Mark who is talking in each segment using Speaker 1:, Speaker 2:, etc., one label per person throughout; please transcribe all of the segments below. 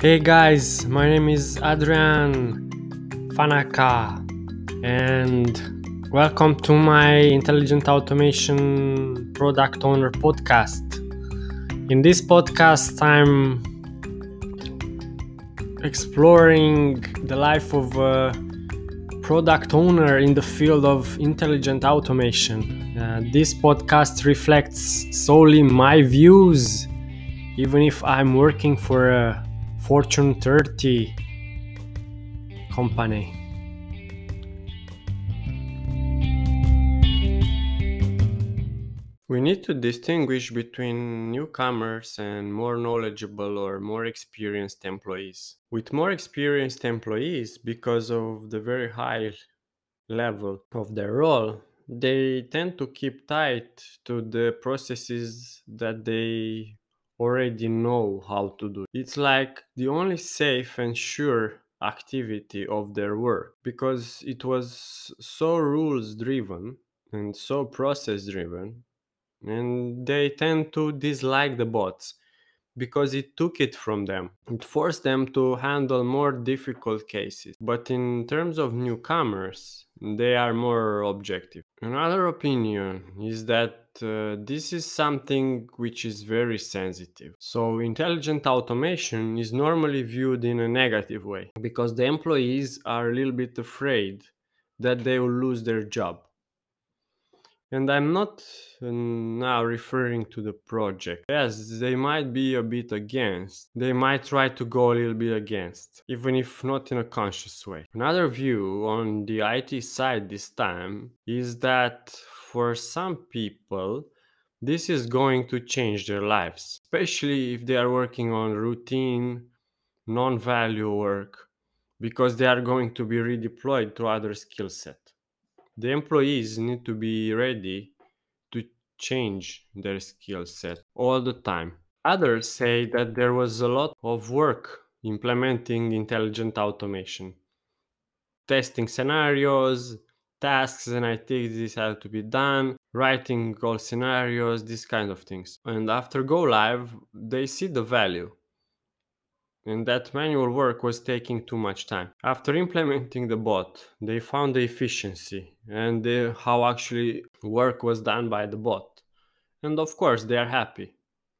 Speaker 1: Hey guys, my name is Adrian Fanaka and welcome to my Intelligent Automation Product Owner podcast. In this podcast, I'm exploring the life of a product owner in the field of intelligent automation. Uh, this podcast reflects solely my views, even if I'm working for a Fortune 30 company. We need to distinguish between newcomers and more knowledgeable or more experienced employees. With more experienced employees, because of the very high level of their role, they tend to keep tight to the processes that they already know how to do. It's like the only safe and sure activity of their work because it was so rules driven and so process driven and they tend to dislike the bots because it took it from them. It forced them to handle more difficult cases. But in terms of newcomers, they are more objective. Another opinion is that uh, this is something which is very sensitive. So, intelligent automation is normally viewed in a negative way because the employees are a little bit afraid that they will lose their job and I'm not uh, now referring to the project. Yes, they might be a bit against. They might try to go a little bit against, even if not in a conscious way. Another view on the IT side this time is that for some people, this is going to change their lives, especially if they are working on routine, non value work, because they are going to be redeployed to other skill set the employees need to be ready to change their skill set all the time. Others say that there was a lot of work implementing intelligent automation, testing scenarios, tasks and activities had to be done, writing all scenarios, these kind of things. And after go live, they see the value and that manual work was taking too much time. After implementing the bot, they found the efficiency and the, how actually work was done by the bot. And of course, they are happy.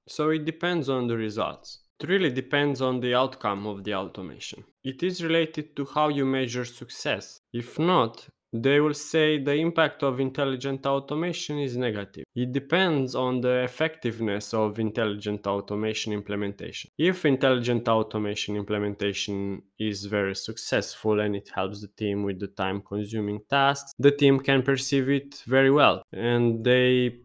Speaker 1: So it depends on the results. It really depends on the outcome of the automation. It is related to how you measure success. If not, they will say the impact of intelligent automation is negative. It depends on the effectiveness of intelligent automation implementation. If intelligent automation implementation is very successful and it helps the team with the time consuming tasks, the team can perceive it very well and they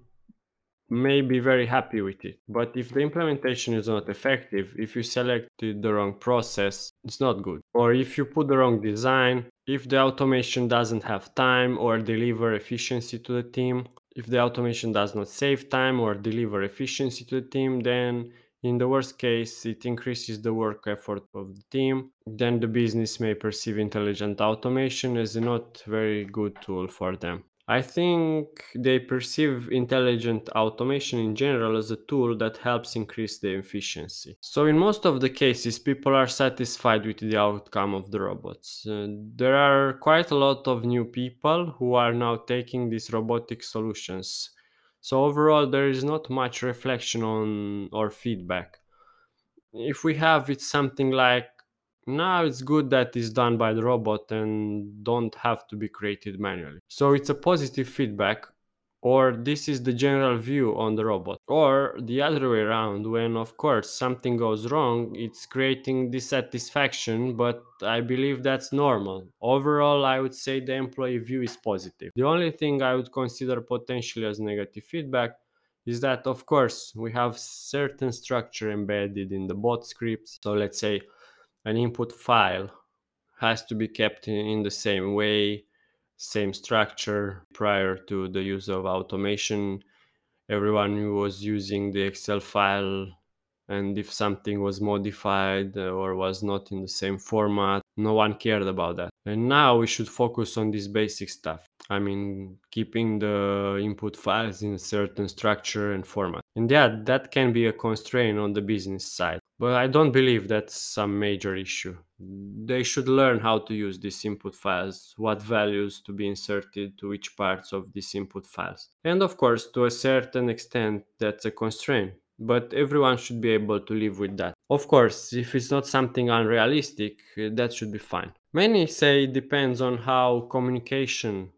Speaker 1: may be very happy with it. But if the implementation is not effective, if you selected the wrong process, it's not good. Or if you put the wrong design, if the automation doesn't have time or deliver efficiency to the team, if the automation does not save time or deliver efficiency to the team, then in the worst case, it increases the work effort of the team. Then the business may perceive intelligent automation as a not very good tool for them. I think they perceive intelligent automation in general as a tool that helps increase the efficiency. So, in most of the cases, people are satisfied with the outcome of the robots. Uh, there are quite a lot of new people who are now taking these robotic solutions. So, overall, there is not much reflection on or feedback. If we have it's something like now it's good that it's done by the robot and don't have to be created manually. So it's a positive feedback or this is the general view on the robot. Or the other way around when of course something goes wrong it's creating dissatisfaction but i believe that's normal. Overall i would say the employee view is positive. The only thing i would consider potentially as negative feedback is that of course we have certain structure embedded in the bot scripts. So let's say an input file has to be kept in the same way, same structure prior to the use of automation. Everyone was using the Excel file, and if something was modified or was not in the same format, no one cared about that. And now we should focus on this basic stuff. I mean, keeping the input files in a certain structure and format. And yeah, that can be a constraint on the business side. But I don't believe that's some major issue. They should learn how to use these input files, what values to be inserted to which parts of these input files. And of course, to a certain extent, that's a constraint but everyone should be able to live with that. Of course, if it's not something unrealistic, eh, that should be fine. Many say it depends on how communication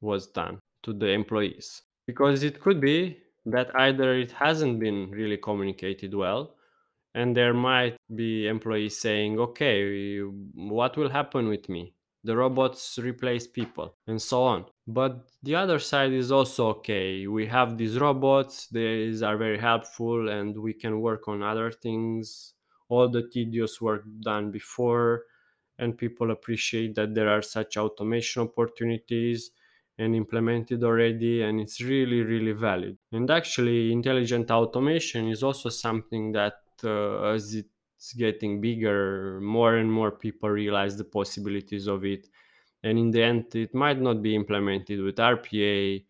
Speaker 1: was done to the employees, because it could be that either it hasn't been really communicated well, and there might be employees saying, okay, what will happen with me? the robots replace people and so on. But the other side is also okay we have these robots these are very helpful and we can work on other things. All the tedious work done before and people appreciate that there are such automation opportunities and implemented already and it's really really valid and actually intelligent automation is also something that uh, as it's getting bigger more and more people realize the possibilities of it and in the end it might not be implemented with rpa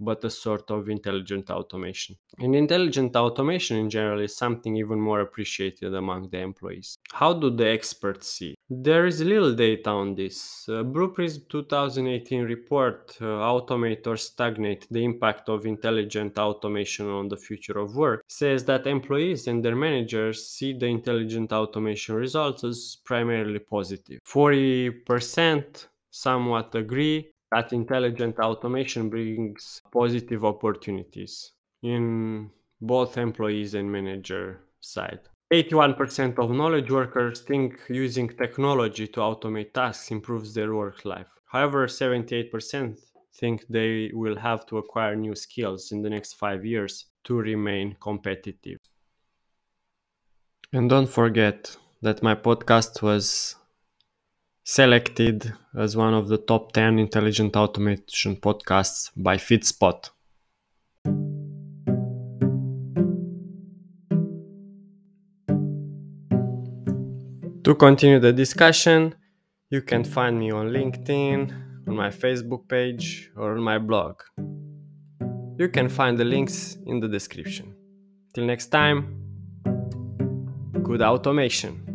Speaker 1: but a sort of intelligent automation. And intelligent automation in general is something even more appreciated among the employees. How do the experts see? There is little data on this. Uh, Blue Prism 2018 report, uh, Automate or Stagnate, the impact of intelligent automation on the future of work, says that employees and their managers see the intelligent automation results as primarily positive. 40% somewhat agree that intelligent automation brings positive opportunities in both employees and manager side. 81% of knowledge workers think using technology to automate tasks improves their work life. However, 78% think they will have to acquire new skills in the next five years to remain competitive. And don't forget that my podcast was selected as one of the top 10 intelligent automation podcasts by FeedSpot. To continue the discussion, you can find me on LinkedIn, on my Facebook page, or on my blog. You can find the links in the description. Till next time, good automation.